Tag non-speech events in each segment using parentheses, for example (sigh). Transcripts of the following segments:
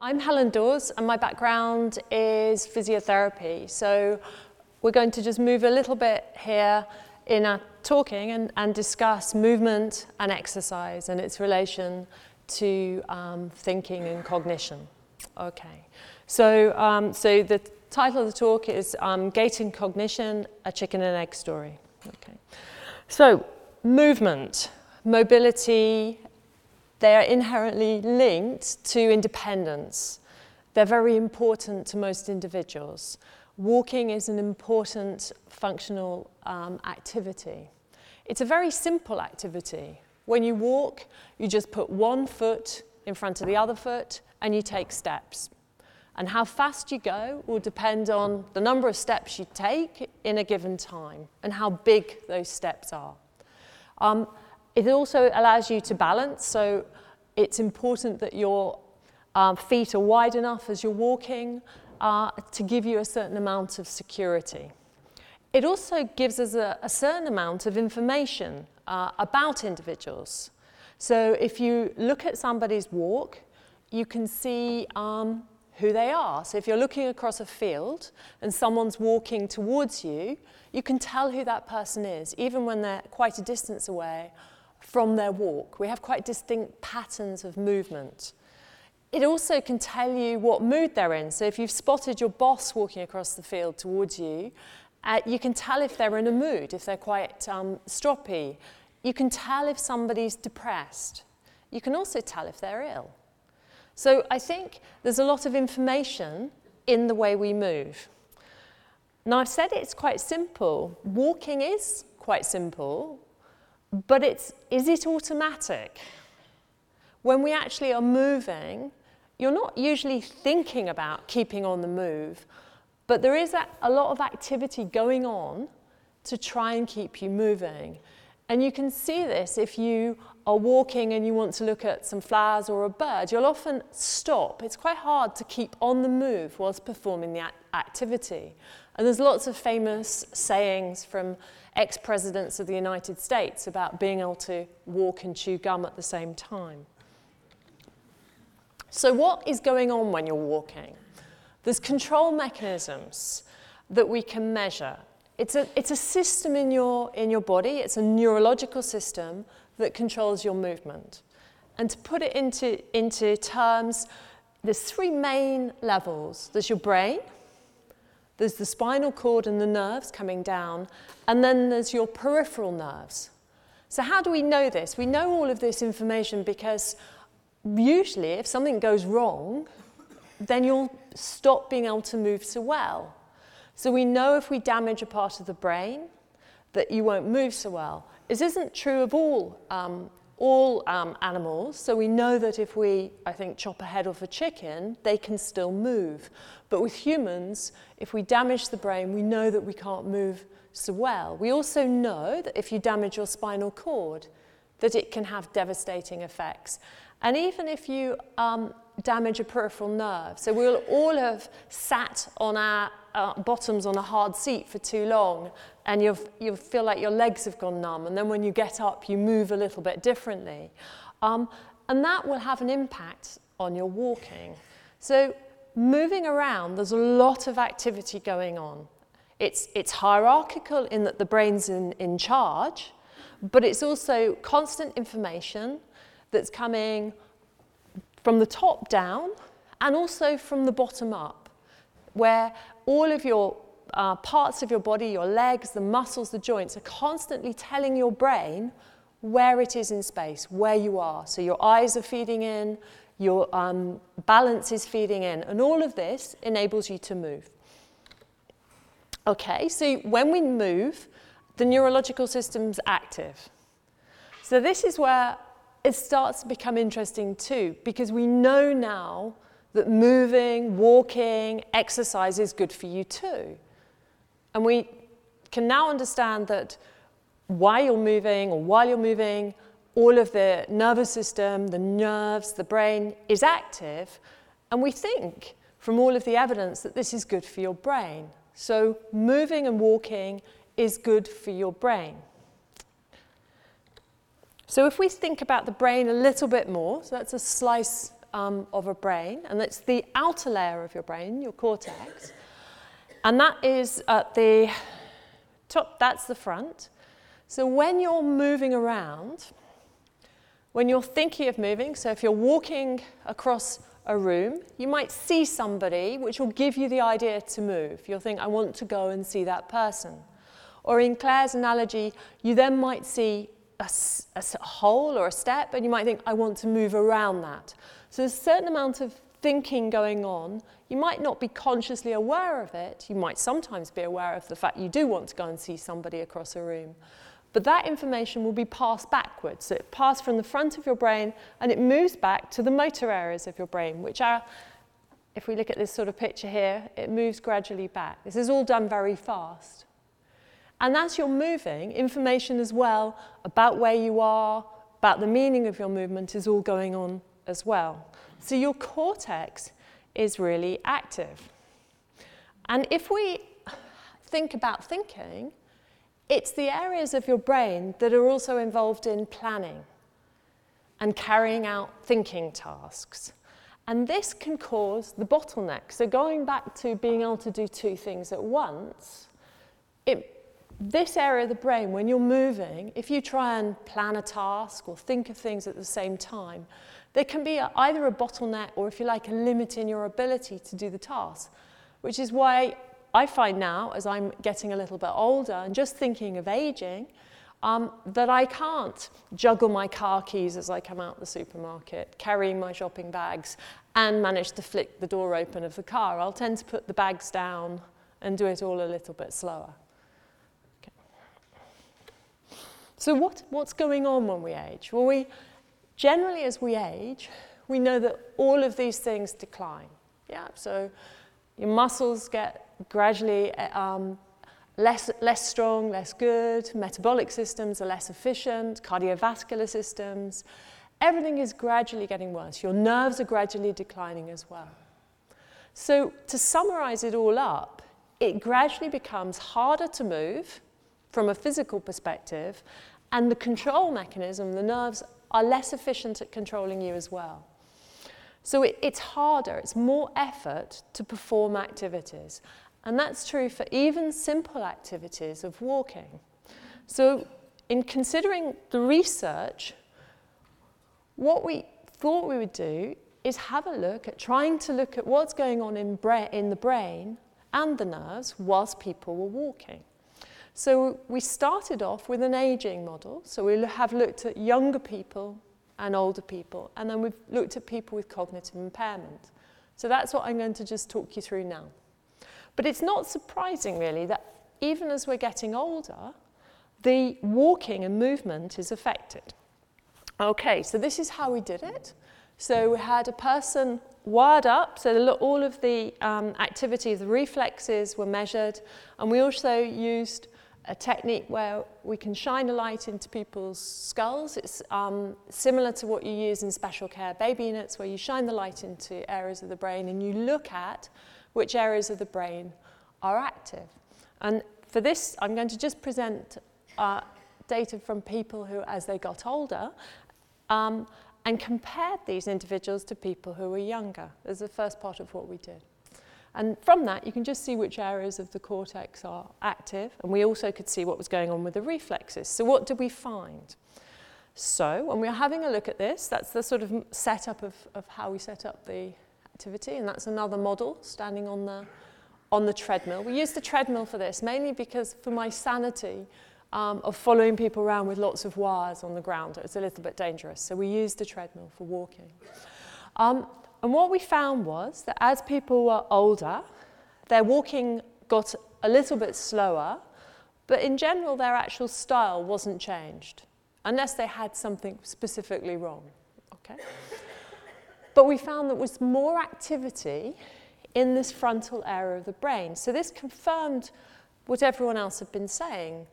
I'm Helen Dawes and my background is physiotherapy. So we're going to just move a little bit here in our talking and, and discuss movement and exercise and its relation to um, thinking and cognition. Okay, so, um, so the title of the talk is um, Gait and Cognition, a Chicken and Egg Story. Okay, so movement, mobility, they are inherently linked to independence. They're very important to most individuals. Walking is an important functional um, activity. It's a very simple activity. When you walk, you just put one foot in front of the other foot and you take steps. And how fast you go will depend on the number of steps you take in a given time and how big those steps are. Um, it also allows you to balance, so it's important that your um, feet are wide enough as you're walking uh, to give you a certain amount of security. It also gives us a, a certain amount of information uh, about individuals. So if you look at somebody's walk, you can see um, who they are. So if you're looking across a field and someone's walking towards you, you can tell who that person is, even when they're quite a distance away from their walk. We have quite distinct patterns of movement. It also can tell you what mood they're in. So if you've spotted your boss walking across the field towards you, uh, you can tell if they're in a mood, if they're quite um, stroppy. You can tell if somebody's depressed. You can also tell if they're ill. So I think there's a lot of information in the way we move. Now I've said it's quite simple. Walking is quite simple. But it's, is it automatic? When we actually are moving, you're not usually thinking about keeping on the move, but there is a, a lot of activity going on to try and keep you moving. And you can see this if you are walking and you want to look at some flowers or a bird, you'll often stop. It's quite hard to keep on the move whilst performing the activity. And there's lots of famous sayings from ex-presidents of the United States about being able to walk and chew gum at the same time. So what is going on when you're walking? There's control mechanisms that we can measure. It's a, it's a system in your, in your body, it's a neurological system that controls your movement. And to put it into, into terms, there's three main levels. There's your brain, there's the spinal cord and the nerves coming down, and then there's your peripheral nerves. So how do we know this? We know all of this information because usually if something goes wrong, then you'll stop being able to move so well. So we know if we damage a part of the brain that you won't move so well. This isn't true of all um, all um, animals. So we know that if we, I think, chop a head off a chicken, they can still move. But with humans, if we damage the brain, we know that we can't move so well. We also know that if you damage your spinal cord, that it can have devastating effects. And even if you um, damage a peripheral nerve, so we'll all have sat on our uh, bottoms on a hard seat for too long and you you feel like your legs have gone numb and then when you get up you move a little bit differently. Um, and that will have an impact on your walking. So moving around, there's a lot of activity going on. It's, it's hierarchical in that the brain's in, in charge, but it's also constant information that's coming from the top down and also from the bottom up, where all of your uh, parts of your body, your legs, the muscles, the joints, are constantly telling your brain where it is in space, where you are. So your eyes are feeding in, your um, balance is feeding in, and all of this enables you to move. Okay, so when we move, the neurological system's active. So this is where it starts to become interesting too, because we know now that moving, walking, exercise is good for you too. And we can now understand that while you're moving or while you're moving, all of the nervous system, the nerves, the brain is active. And we think from all of the evidence that this is good for your brain. So moving and walking is good for your brain. So if we think about the brain a little bit more, so that's a slice um, of a brain, and that's the outer layer of your brain, your cortex. And that is at the top, that's the front. So when you're moving around, when you're thinking of moving, so if you're walking across a room, you might see somebody which will give you the idea to move. You'll think, I want to go and see that person. Or in Claire's analogy, you then might see a, a, hole or a step and you might think, I want to move around that. So there's a certain amount of thinking going on. You might not be consciously aware of it. You might sometimes be aware of the fact you do want to go and see somebody across a room. But that information will be passed backwards. So it passes from the front of your brain and it moves back to the motor areas of your brain, which are, if we look at this sort of picture here, it moves gradually back. This is all done very fast. And as you're moving, information as well about where you are, about the meaning of your movement is all going on as well. So your cortex is really active. And if we think about thinking, it's the areas of your brain that are also involved in planning and carrying out thinking tasks. And this can cause the bottleneck. So going back to being able to do two things at once, it, this area of the brain, when you're moving, if you try and plan a task or think of things at the same time, there can be a, either a bottleneck or, if you like, a limit in your ability to do the task, which is why I find now, as I'm getting a little bit older and just thinking of aging, um, that I can't juggle my car keys as I come out of the supermarket, carrying my shopping bags, and manage to flick the door open of the car. I'll tend to put the bags down and do it all a little bit slower. Okay. So what, what's going on when we age? Well, we, generally as we age, we know that all of these things decline. Yeah, so your muscles get gradually um, less, less strong, less good, metabolic systems are less efficient, cardiovascular systems. Everything is gradually getting worse. Your nerves are gradually declining as well. So, to summarize it all up, it gradually becomes harder to move from a physical perspective, and the control mechanism, the nerves, are less efficient at controlling you as well. So it, it's harder, it's more effort to perform activities. And that's true for even simple activities of walking. So, in considering the research, what we thought we would do is have a look at trying to look at what's going on in, in the brain and the nerves whilst people were walking. So we started off with an aging model. So we have looked at younger people and older people, and then we've looked at people with cognitive impairment. So that's what I'm going to just talk you through now. But it's not surprising, really, that even as we're getting older, the walking and movement is affected. Okay, so this is how we did it. So we had a person wired up, so all of the um, activity the reflexes were measured, and we also used a technique where we can shine a light into people's skulls. It's um, similar to what you use in special care baby units, where you shine the light into areas of the brain and you look at which areas of the brain are active. And for this, I'm going to just present uh, data from people who, as they got older, um, and compared these individuals to people who were younger. As the first part of what we did. And from that, you can just see which areas of the cortex are active, and we also could see what was going on with the reflexes. So what did we find? So when we're having a look at this, that's the sort of setup of, of how we set up the activity, and that's another model standing on the, on the treadmill. We use the treadmill for this, mainly because for my sanity um, of following people around with lots of wires on the ground, it's a little bit dangerous. So we use the treadmill for walking. Um, and what we found was that as people were older, their walking got a little bit slower, but in general, their actual style wasn't changed, unless they had something specifically wrong. Okay? But we found there was more activity in this frontal area of the brain. So this confirmed what everyone else had been saying,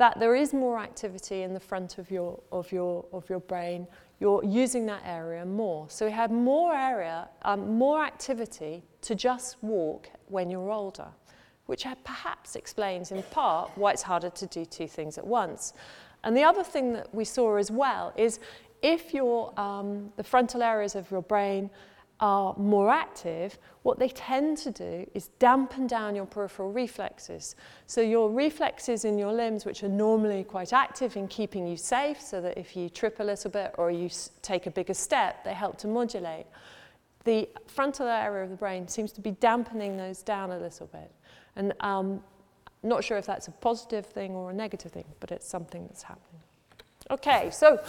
that there is more activity in the front of your, of your, of your brain. You're using that area more. So we have more area, um, more activity to just walk when you're older, which perhaps explains in part why it's harder to do two things at once. And the other thing that we saw as well is if your, um, the frontal areas of your brain are more active, what they tend to do is dampen down your peripheral reflexes. So your reflexes in your limbs, which are normally quite active in keeping you safe, so that if you trip a little bit or you take a bigger step, they help to modulate. The frontal area of the brain seems to be dampening those down a little bit. And um, not sure if that's a positive thing or a negative thing, but it's something that's happening. Okay, so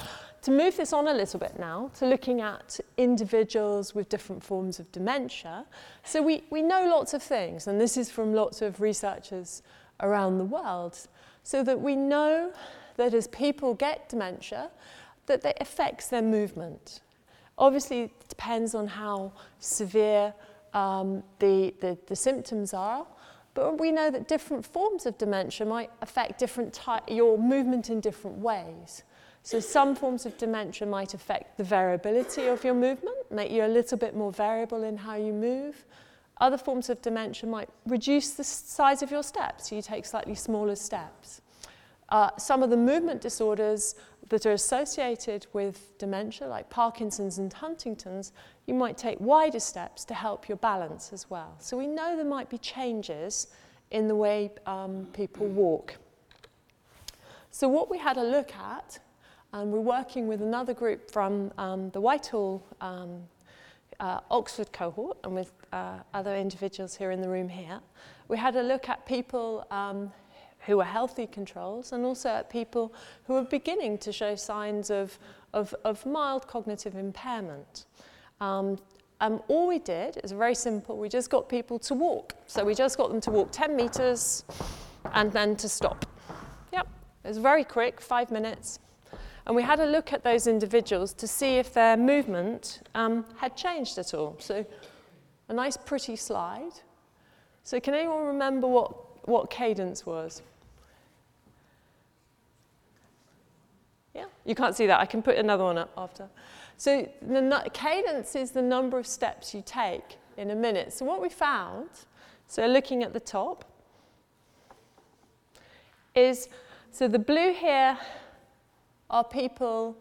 to move this on a little bit now, to looking at individuals with different forms of dementia. So we, we know lots of things, and this is from lots of researchers around the world, so that we know that as people get dementia, that it affects their movement. Obviously, it depends on how severe um, the, the, the symptoms are, but we know that different forms of dementia might affect different ty- your movement in different ways. So some forms of dementia might affect the variability of your movement, make you a little bit more variable in how you move. Other forms of dementia might reduce the size of your steps, so you take slightly smaller steps. Uh, some of the movement disorders that are associated with dementia, like Parkinson's and Huntington's, you might take wider steps to help your balance as well. So we know there might be changes in the way um, people walk. So what we had a look at and we're working with another group from um, the Whitehall um, uh, Oxford cohort and with uh, other individuals here in the room here. We had a look at people um, who were healthy controls and also at people who were beginning to show signs of, of, of mild cognitive impairment. Um, um, all we did is very simple. We just got people to walk. So we just got them to walk 10 meters and then to stop. Yep, it was very quick, five minutes. And we had a look at those individuals to see if their movement um, had changed at all. So, a nice, pretty slide. So, can anyone remember what, what cadence was? Yeah, you can't see that. I can put another one up after. So, the cadence is the number of steps you take in a minute. So, what we found, so looking at the top, is so the blue here are people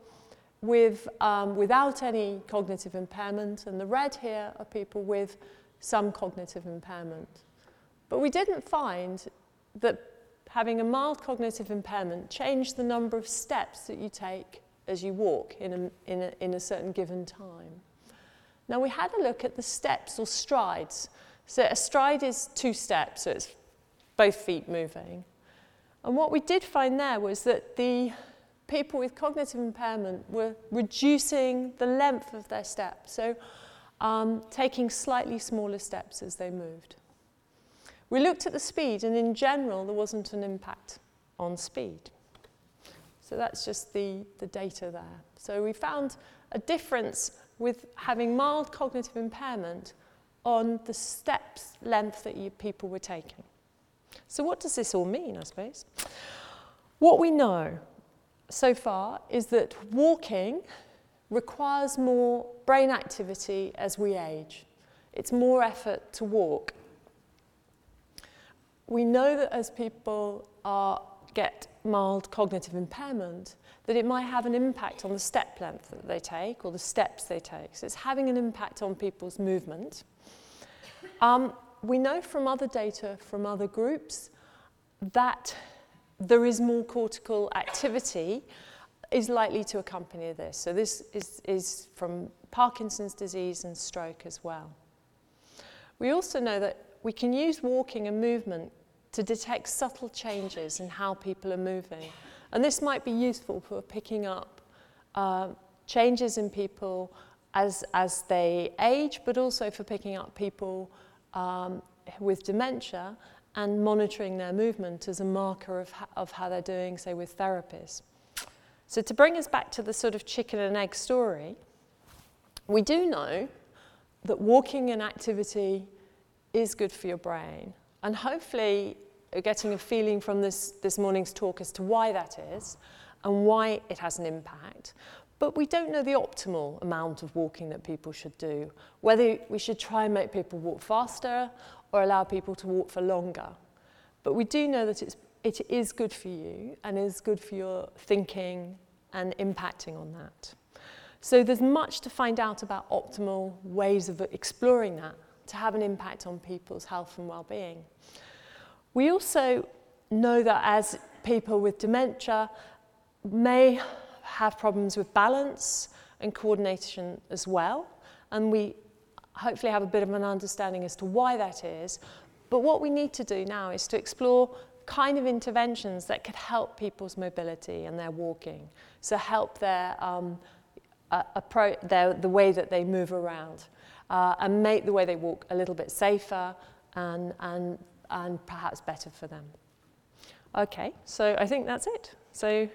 with, um, without any cognitive impairment, and the red here are people with some cognitive impairment. But we didn't find that having a mild cognitive impairment changed the number of steps that you take as you walk in a, in a, in a certain given time. Now, we had a look at the steps or strides. So, a stride is two steps, so it's both feet moving. And what we did find there was that the people with cognitive impairment were reducing the length of their steps, so um, taking slightly smaller steps as they moved. We looked at the speed, and in general, there wasn't an impact on speed. So that's just the, the data there. So we found a difference with having mild cognitive impairment on the steps length that you, people were taking. So what does this all mean, I suppose? What we know so far is that walking requires more brain activity as we age. It's more effort to walk. We know that as people are, get mild cognitive impairment, that it might have an impact on the step length that they take or the steps they take. So it's having an impact on people's movement. Um, we know from other data from other groups that there is more cortical activity is likely to accompany this. So this is, is from Parkinson's disease and stroke as well. We also know that we can use walking and movement to detect subtle changes in how people are moving. And this might be useful for picking up uh, changes in people as, as they age, but also for picking up people um, with dementia and monitoring their movement as a marker of, of how they're doing, say, with therapies. So, to bring us back to the sort of chicken and egg story, we do know that walking and activity is good for your brain. And hopefully, you're getting a feeling from this, this morning's talk as to why that is and why it has an impact. But we don't know the optimal amount of walking that people should do, whether we should try and make people walk faster or allow people to walk for longer. But we do know that it's, it is good for you and is good for your thinking and impacting on that. So there's much to find out about optimal ways of exploring that to have an impact on people's health and well-being. We also know that as people with dementia may have problems with balance and coordination as well, and we hopefully have a bit of an understanding as to why that is. But what we need to do now is to explore kind of interventions that could help people's mobility and their walking. So help their, um, uh, their the way that they move around uh, and make the way they walk a little bit safer and, and, and perhaps better for them. Okay, so I think that's it. So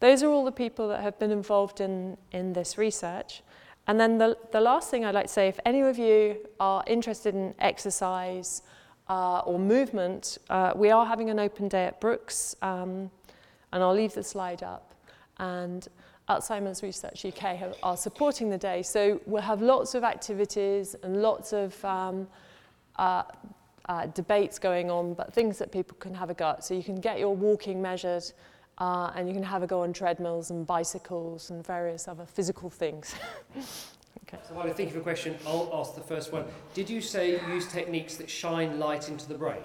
those are all the people that have been involved in, in this research. And then the, the last thing I'd like to say, if any of you are interested in exercise uh, or movement, uh, we are having an open day at Brookes, um, and I'll leave the slide up. And Alzheimer's Research UK have, are supporting the day, so we'll have lots of activities and lots of um, uh, uh, debates going on, but things that people can have a go at. So you can get your walking measured, uh, and you can have a go on treadmills and bicycles and various other physical things. (laughs) okay. So while I think of a question, I'll ask the first one. Did you say use techniques that shine light into the brain?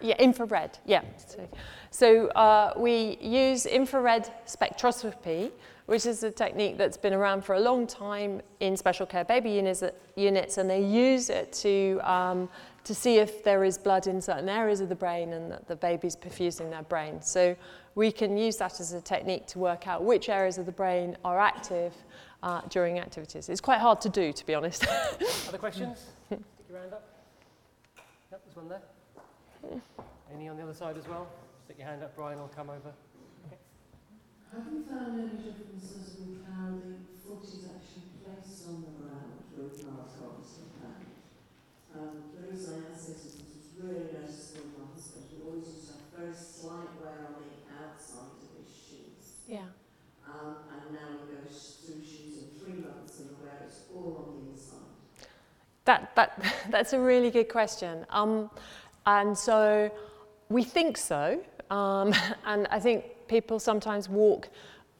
Yeah, infrared, yeah. So, so uh, we use infrared spectroscopy, which is a technique that's been around for a long time in special care baby units, units and they use it to um, to see if there is blood in certain areas of the brain and that the baby's perfusing their brain. So we can use that as a technique to work out which areas of the brain are active uh, during activities. It's quite hard to do, to be honest. (laughs) Other questions? Stick your hand up. Yep, there's one there. Any on the other side as well? Stick your hand up, Brian, I'll come over. Okay. Have you found any differences in how the foot is actually placed on the ground with narcotics and um, the reason I ask this is because it's really noticeable in my husband. He always used to have a very slight wear on the outside of his shoes. Yeah. Um, and now he goes through shoes in three months and the wear is all on the inside. That, that, (laughs) that's a really good question. Um, and so we think so. Um, (laughs) and I think people sometimes walk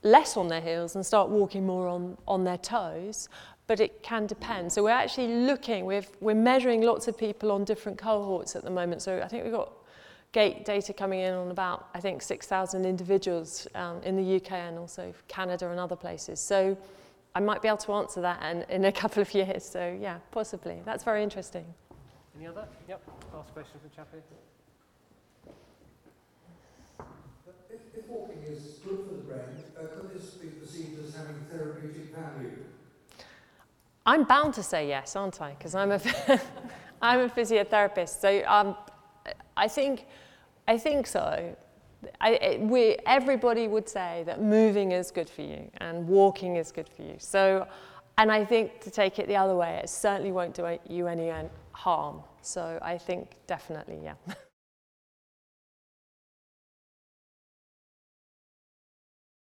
less on their heels and start walking more on, on their toes but it can depend. So we're actually looking, we're, we're measuring lots of people on different cohorts at the moment. So I think we've got gait data coming in on about, I think, 6,000 individuals um, in the UK and also Canada and other places. So I might be able to answer that in, in a (laughs) couple of years. So yeah, possibly. That's very interesting. Any other? Yep. Last question from Chappie. If, if walking is good for the brain, uh, could this be perceived as having therapeutic value? I'm bound to say yes, aren't I? Because I'm a, (laughs) I'm a physiotherapist. So um, I think, I think so. I, we, everybody would say that moving is good for you and walking is good for you. So, and I think to take it the other way, it certainly won't do you any uh, harm. So I think definitely, yeah. (laughs)